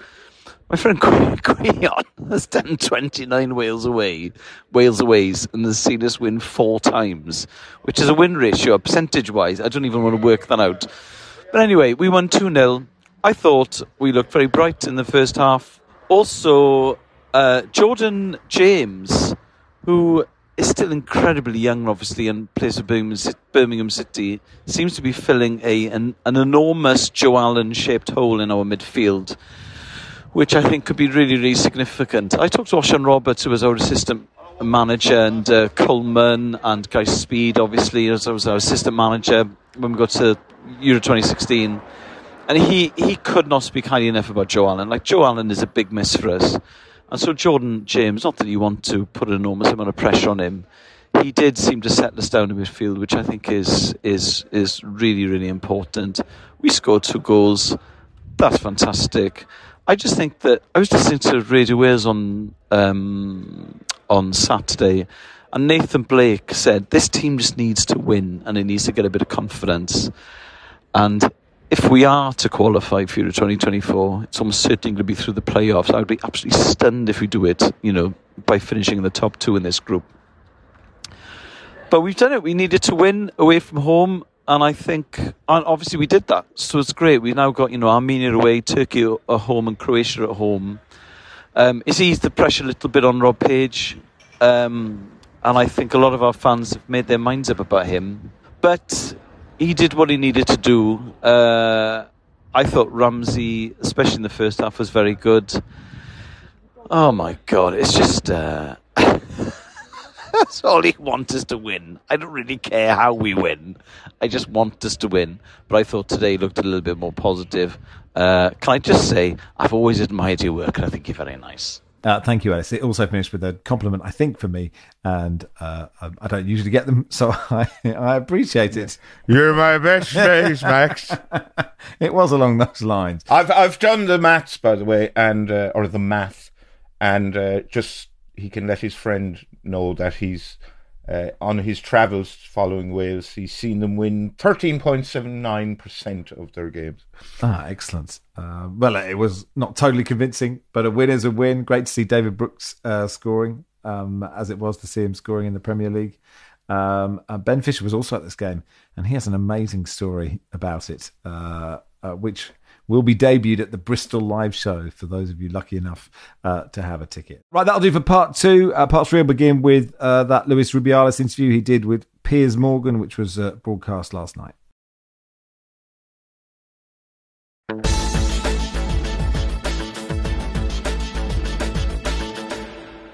My friend Gwion has done 29 Wales away, Wales aways, and has seen us win four times, which is a win ratio, percentage wise. I don't even want to work that out. But anyway, we won 2 0. I thought we looked very bright in the first half. Also, uh, Jordan James, who is still incredibly young, obviously, and plays for Birmingham City, seems to be filling a an, an enormous Joe Allen shaped hole in our midfield, which I think could be really, really significant. I talked to Osian Roberts, who was our assistant manager, and uh, Coleman and Gary Speed, obviously, as I was our assistant manager when we got to Euro 2016. And he, he could not speak highly enough about Joe Allen. Like, Joe Allen is a big miss for us. And so Jordan James, not that you want to put an enormous amount of pressure on him, he did seem to settle us down in midfield, which I think is is is really really important. We scored two goals. That's fantastic. I just think that I was listening to Radio Wales on um, on Saturday, and Nathan Blake said this team just needs to win and it needs to get a bit of confidence. And if we are to qualify for Euro 2024, it's almost certainly going to be through the playoffs. I would be absolutely stunned if we do it, you know, by finishing in the top two in this group. But we've done it. We needed to win away from home, and I think, and obviously, we did that. So it's great. We've now got, you know, Armenia away, Turkey at home, and Croatia at home. Um, it's eased the pressure a little bit on Rob Page, um, and I think a lot of our fans have made their minds up about him. But he did what he needed to do. Uh, I thought Ramsey, especially in the first half, was very good. Oh my god, it's just uh, that's all he wants us to win. I don't really care how we win. I just want us to win. But I thought today looked a little bit more positive. Uh, can I just say I've always admired your work, and I think you're very nice. Uh, thank you, Ellis. It also finished with a compliment, I think, for me, and uh, I don't usually get them, so I, I appreciate it. You're my best mate, Max. it was along those lines. I've I've done the maths, by the way, and uh, or the math, and uh, just he can let his friend know that he's uh, on his travels following Wales, he's seen them win 13.79% of their games. Ah, excellent. Uh, well, it was not totally convincing, but a win is a win. Great to see David Brooks uh, scoring, um, as it was to see him scoring in the Premier League. Um, ben Fisher was also at this game, and he has an amazing story about it, uh, uh, which will be debuted at the Bristol Live Show for those of you lucky enough uh, to have a ticket. Right, that'll do for part two. Uh, part three will begin with uh, that Luis Rubiales interview he did with Piers Morgan, which was uh, broadcast last night.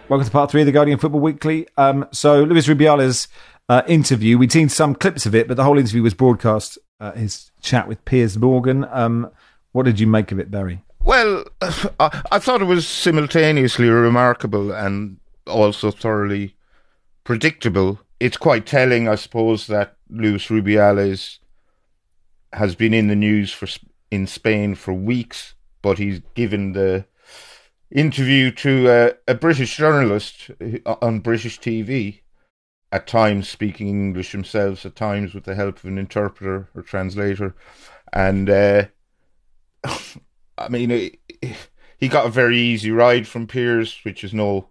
Welcome to part three of the Guardian Football Weekly. Um, so, Luis Rubiales' uh, interview, we'd seen some clips of it, but the whole interview was broadcast. Uh, his chat with Piers Morgan. Um, what did you make of it, Barry? Well, I, I thought it was simultaneously remarkable and also thoroughly predictable. It's quite telling, I suppose, that Luis Rubiales has been in the news for in Spain for weeks, but he's given the interview to a, a British journalist uh, on British TV, at times speaking English himself, at times with the help of an interpreter or translator. And uh, I mean, it, he got a very easy ride from Piers, which is no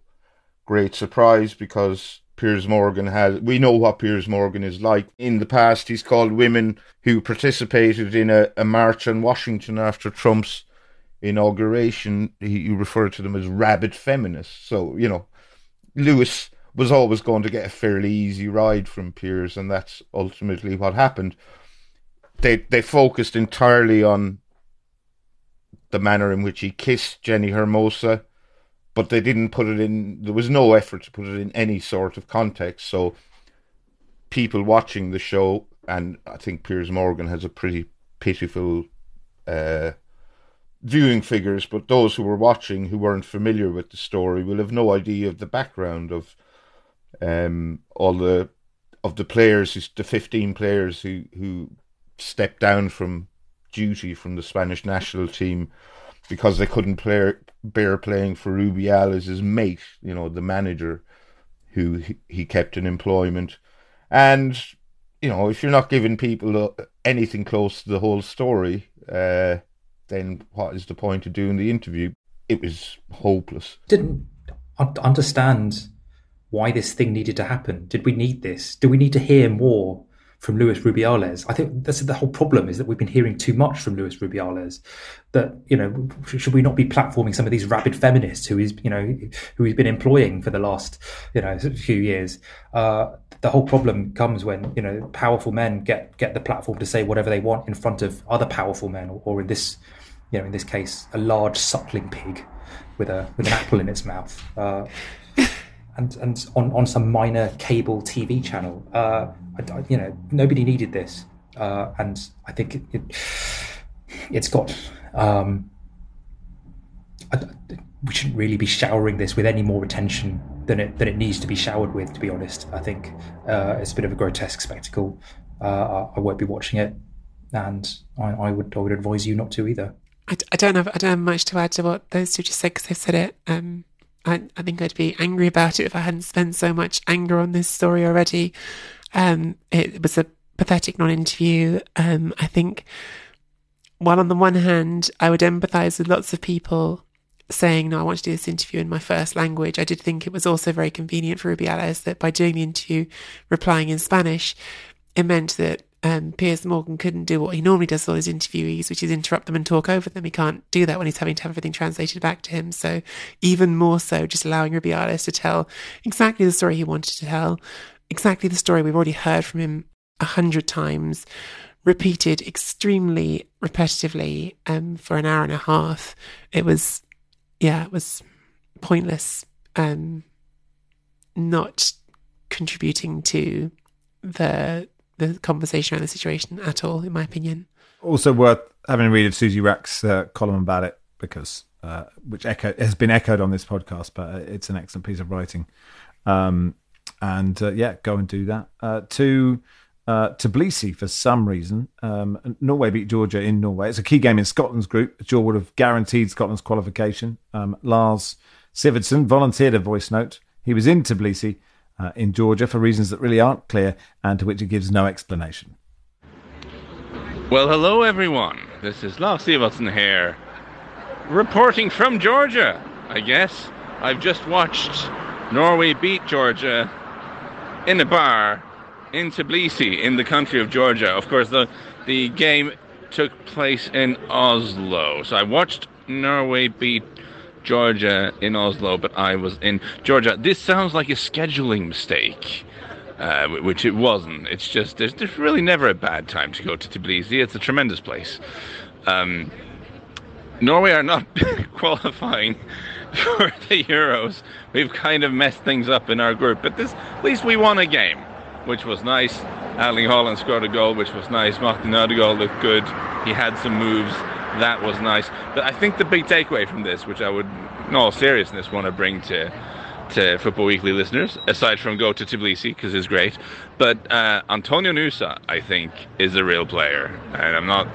great surprise because Piers Morgan has. We know what Piers Morgan is like. In the past, he's called women who participated in a, a march on Washington after Trump's inauguration, he, referred to them as rabid feminists. So, you know, Luis was always going to get a fairly easy ride from Piers, and that's ultimately what happened. They they focused entirely on the manner in which he kissed Jenni Hermoso, but they didn't put it in. There was no effort to put it in any sort of context. So people watching the show, and I think Piers Morgan has a pretty pitiful uh, viewing figures, but those who were watching who weren't familiar with the story will have no idea of the background of um, all the of the players, the fifteen players who who stepped down from duty from the Spanish national team because they couldn't play, bear playing for Rubiales' his mate, you know, the manager who he kept in employment. And, you know, if you're not giving people anything close to the whole story, uh, then what is the point of doing the interview? It was hopeless. Didn't understand why this thing needed to happen. Did we need this? Do we need to hear more from Luis Rubiales? I think that's the whole problem is that we've been hearing too much from Luis Rubiales. That you know, should we not be platforming some of these rabid feminists who is you know who he's been employing for the last you know few years? Uh, the whole problem comes when you know powerful men get get the platform to say whatever they want in front of other powerful men, or, or in this you know in this case a large suckling pig with a with an apple in its mouth. Uh, and and on, on some minor cable TV channel, uh, I, you know, nobody needed this, uh, and I think it, it has got. Um, I, we shouldn't really be showering this with any more attention than it than it needs to be showered with. To be honest, I think uh, it's a bit of a grotesque spectacle. Uh, I won't be watching it, and I, I, would I would advise you not to either. I, I don't have I don't have much to add to what those two just said because they've said it. Um, I I think I'd be angry about it if I hadn't spent so much anger on this story already. Um, it was a pathetic non-interview. Um, I think while on the one hand I would empathise with lots of people saying, no, I want to do this interview in my first language, I did think it was also very convenient for Rubiales that by doing the interview, replying in Spanish, it meant that um, Piers Morgan couldn't do what he normally does with all his interviewees, which is interrupt them and talk over them. He can't do that when he's having to have everything translated back to him. So, even more so, just allowing Rubiales to tell exactly the story he wanted to tell, exactly the story we've already heard from him a hundred times, repeated extremely repetitively um, for an hour and a half. It was yeah, it was pointless, um, not contributing to the the conversation around the situation at all, in my opinion. Also worth having a read of Susie Wrack's uh, column about it because uh, which echo has been echoed on this podcast, but uh, it's an excellent piece of writing. Um, and uh, yeah, go and do that. Uh, to uh, Tbilisi for some reason. Um, Norway beat Georgia in Norway. It's a key game in Scotland's group. Georgia would have guaranteed Scotland's qualification. Um, Lars Sivertsen volunteered a voice note. He was in Tbilisi uh, in Georgia for reasons that really aren't clear and to which it gives no explanation. Well, hello everyone. This is Lars Sivertsen here, reporting from Georgia. I guess I've just watched Norway beat Georgia in a bar in Tbilisi, in the country of Georgia. Of course, the the game took place in Oslo. So I watched Norway beat Georgia in Oslo, but I was in Georgia. This sounds like a scheduling mistake. Uh, which it wasn't. It's just there's, there's, really never a bad time to go to Tbilisi. It's a tremendous place. Um, Norway are not qualifying for the Euros. We've kind of messed things up in our group, but this at least we won a game, which was nice. Erling Haaland scored a goal, which was nice. Martin Odegaard looked good. He had some moves. That was nice. But I think the big takeaway from this, which I would, in all seriousness, want to bring to to Football Weekly listeners, aside from go to Tbilisi because it's great, but uh, Antonio Nusa, I think, is a real player, and I'm not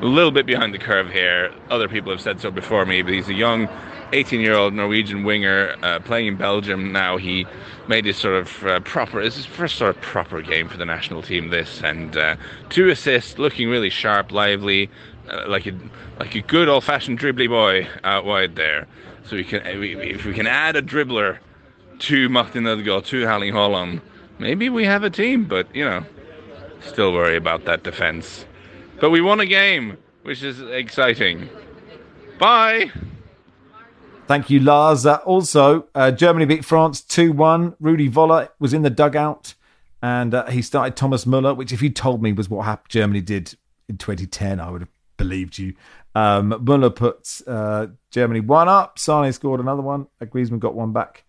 a little bit behind the curve here. Other people have said so before me, but he's a young 18 year old Norwegian winger uh, playing in Belgium now. He made his sort of uh, proper, it's his first sort of proper game for the national team, this, and uh, two assists, looking really sharp, lively, uh, like, a, like a good old fashioned dribbly boy out wide there. So we can, if we can add a dribbler to Martin Odegaard, to Erling Haaland, maybe we have a team, but you know, still worry about that defense. But we won a game, which is exciting. Bye. Thank you, Lars. Uh, also, uh, Germany beat France 2 1. Rudi Voller was in the dugout and uh, he started Thomas Muller, which, if you told me was what happened, Germany did in 2010, I would have believed you. Um, Muller put uh, Germany one up. Sane scored another one. Griezmann got one back.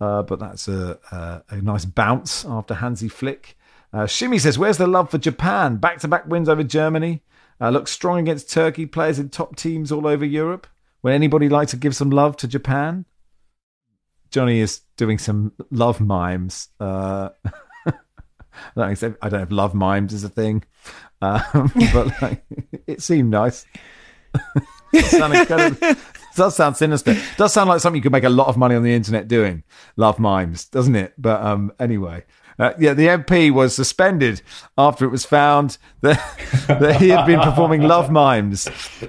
Uh, but that's a, a, a, nice bounce after Hansi Flick. Uh, Shimmy says, Where's the love for Japan? Back to back wins over Germany. looks strong against Turkey. Players in top teams all over Europe. Would anybody like to give some love to Japan? Johnny is doing some love mimes. Uh, I don't have love mimes as a thing, um, but like, it seemed nice. it, kind does sound sinister. It does sound like something you could make a lot of money on the internet doing. Love mimes, doesn't it? But um, anyway, uh, yeah, the MP was suspended after it was found that, that he had been performing love mimes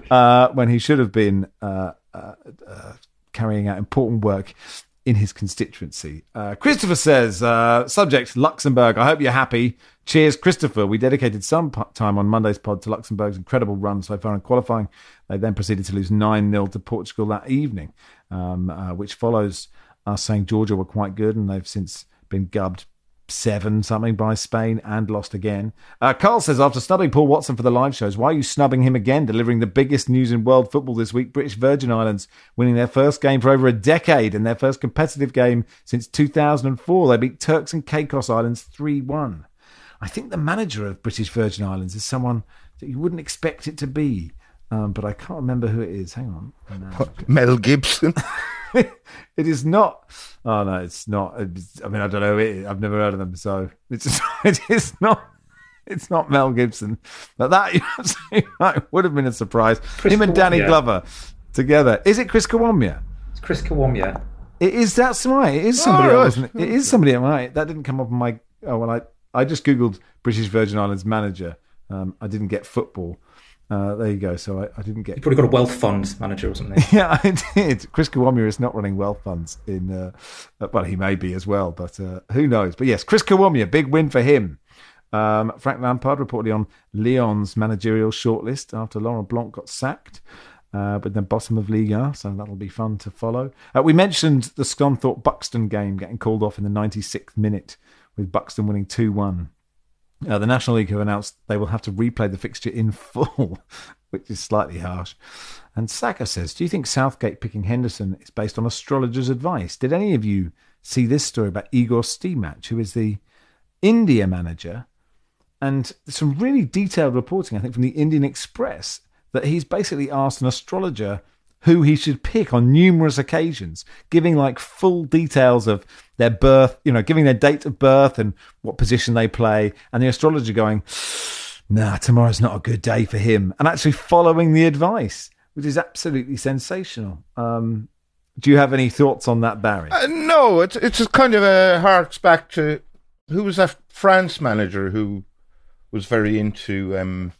uh, when he should have been uh, uh, uh carrying out important work in his constituency. Uh, Christopher says, subject Luxembourg. I hope you're happy. Cheers, Christopher. We dedicated some time on Monday's pod to Luxembourg's incredible run so far in qualifying. They then proceeded to lose 9 0 to Portugal that evening, um, which follows us saying Georgia were quite good and they've since been gubbed seven something by Spain and lost again. Uh, Carl says after snubbing Paul Watson for the live shows, why are you snubbing him again? Delivering the biggest news in world football this week: British Virgin Islands winning their first game for over a decade and their first competitive game since 2004. They beat Turks and Caicos Islands three one. I think the manager of British Virgin Islands is someone that you wouldn't expect it to be. Um, but I can't remember who it is. Hang on. No. Mel Gibson. it is not. Oh no, it's not. It's, I mean, I don't know. It, I've never heard of them, so it's it is not. It's not Mel Gibson, but that right, would have been a surprise. Chris Him and Danny Glover together. Is it Chris Kiwomya? It's Chris Kiwomya. It is. That's right. It is somebody oh, else. It? it is somebody else. Right. That didn't come up on my. Oh well, I I just googled British Virgin Islands manager. Um, I didn't get football. Uh, there you go. So I, I, didn't get. You probably got a wealth fund manager or something. yeah, I did. Chris Kiwomya is not running wealth funds in. Uh, uh, well, he may be as well, but uh, who knows? But yes, Chris Kiwomya, big win for him. Um, Frank Lampard reportedly on Lyon's managerial shortlist after Laurent Blanc got sacked. Uh, but then bottom of Liga, so that'll be fun to follow. Uh, we mentioned the Scunthorpe Buxton game getting called off in the 96th minute, with Buxton winning 2 1. Uh, the National League have announced they will have to replay the fixture in full, which is slightly harsh. And Saka says, Do you think Southgate picking Henderson is based on astrologers' advice? Did any of you see this story about Igor Stimac, who is the India manager? And some really detailed reporting, I think, from the Indian Express that he's basically asked an astrologer who he should pick on numerous occasions, giving like full details of their birth, you know, giving their date of birth and what position they play, and the astrologer going, nah, tomorrow's not a good day for him, and actually following the advice, which is absolutely sensational. Um, do you have any thoughts on that, Barry? Uh, no, it's it's kind of a harks back to who was that France manager who was very into um,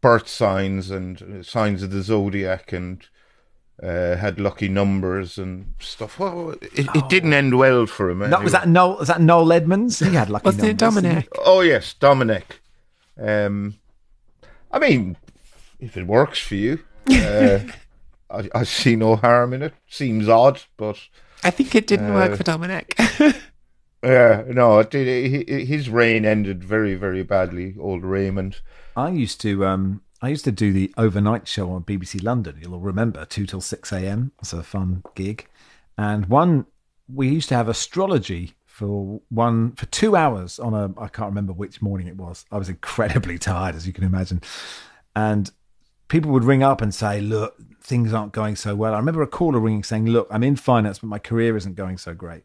birth signs and uh, signs of the zodiac and uh, had lucky numbers and stuff. Well, it, it oh. didn't end well for him. Anyway. No, was that Noel? Was that Noel Edmonds? He had lucky Wasn't numbers. it Domenech? Oh yes, Domenech. Um, I mean, if it works for you, uh, I, I, see no harm in it. Seems odd, but I think it didn't uh, work for Domenech. yeah, no, it did. His reign ended very, very badly. Old Raymond. I used to um, I used to do the overnight show on BBC London. You'll remember two till six a.m. It's a fun gig, and one we used to have astrology for one for two hours on a I can't remember which morning it was. I was incredibly tired, as you can imagine, and people would ring up and say, "Look, things aren't going so well." I remember a caller ringing saying, "Look, I'm in finance, but my career isn't going so great,"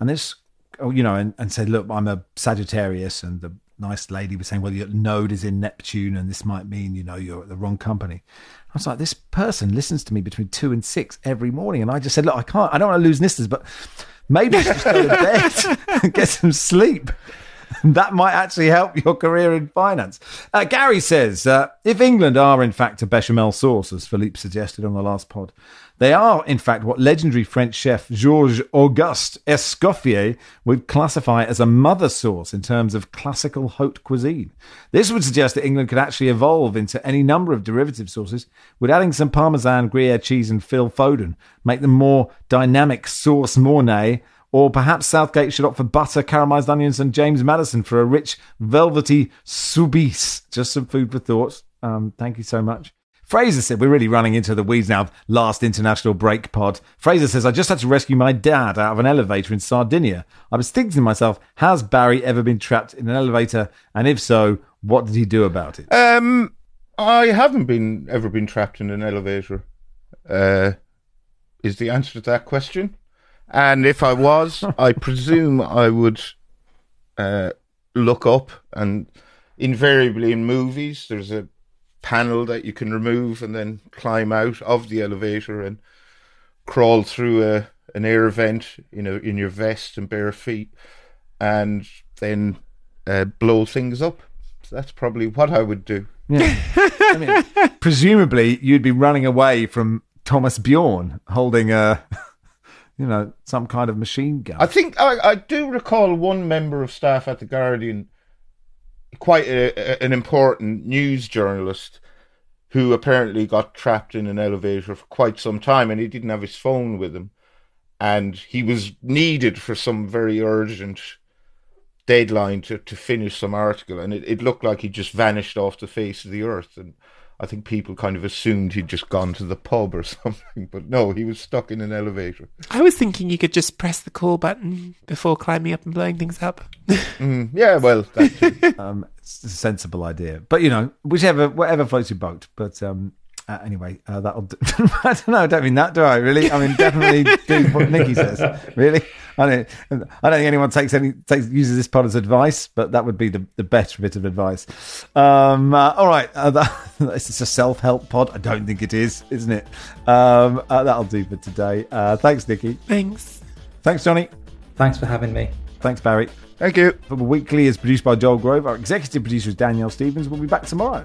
and this, you know, and, and said, "Look, I'm a Sagittarius," and the nice lady was saying, "Well, your node is in Neptune, and this might mean you know you're at the wrong company." I was like, "This person listens to me between two and six every morning," and I just said, "Look, I can't. I don't want to lose listeners, but." Maybe just go to bed and get some sleep. That might actually help your career in finance. Uh, Gary says uh, if England are in fact a bechamel sauce, as Philippe suggested on the last pod, they are in fact what legendary French chef Georges Auguste Escoffier would classify as a mother sauce in terms of classical haute cuisine. This would suggest that England could actually evolve into any number of derivative sauces, with adding some Parmesan, Gruyere cheese, and Phil Foden, make them more dynamic sauce mornay or perhaps Southgate should opt for butter, caramelized onions, and James Maddison for a rich, velvety soubise. Just some food for thought. Um, thank you so much. Fraser said, We're really running into the weeds now. Last international break pod. Fraser says, I just had to rescue my dad out of an elevator in Sardinia. I was thinking to myself, Has Barry ever been trapped in an elevator? And if so, what did he do about it? Um, I haven't been ever been trapped in an elevator. Uh, is the answer to that question? And if I was, I presume I would uh, look up. And invariably in movies, there's a panel that you can remove and then climb out of the elevator and crawl through a an air vent, you know, in your vest and bare feet, and then uh, blow things up. So that's probably what I would do. Yeah. I mean, presumably, you'd be running away from Thomas Bjorn holding a, you know, some kind of machine gun. I think I, I do recall one member of staff at the Guardian, quite a, an important news journalist, who apparently got trapped in an elevator for quite some time, and he didn't have his phone with him, and he was needed for some very urgent deadline to, to finish some article, and it, it looked like he just vanished off the face of the earth, and I think people kind of assumed he'd just gone to the pub or something, but no, he was stuck in an elevator. I was thinking you could just press the call button before climbing up and blowing things up. Mm, yeah, well, that um, it's a sensible idea, but you know, whichever, whatever floats your boat. But um, uh, anyway, uh, that'll. Do. I don't know. I don't mean that, do I? Really? I mean, definitely do what Nicky says. Really? I don't. I don't think anyone takes any takes uses this pod as advice, but that would be the, the better bit of advice. Um, uh, all right, uh, that, this is a self help pod. I don't think it is, isn't it? Um, uh, that'll do for today. Uh, thanks, Nicky. Thanks. Thanks, Johnny. Thanks for having me. Thanks, Barry. Thank you. Football Weekly is produced by Joel Grove. Our executive producer is Danielle Stevens. We'll be back tomorrow.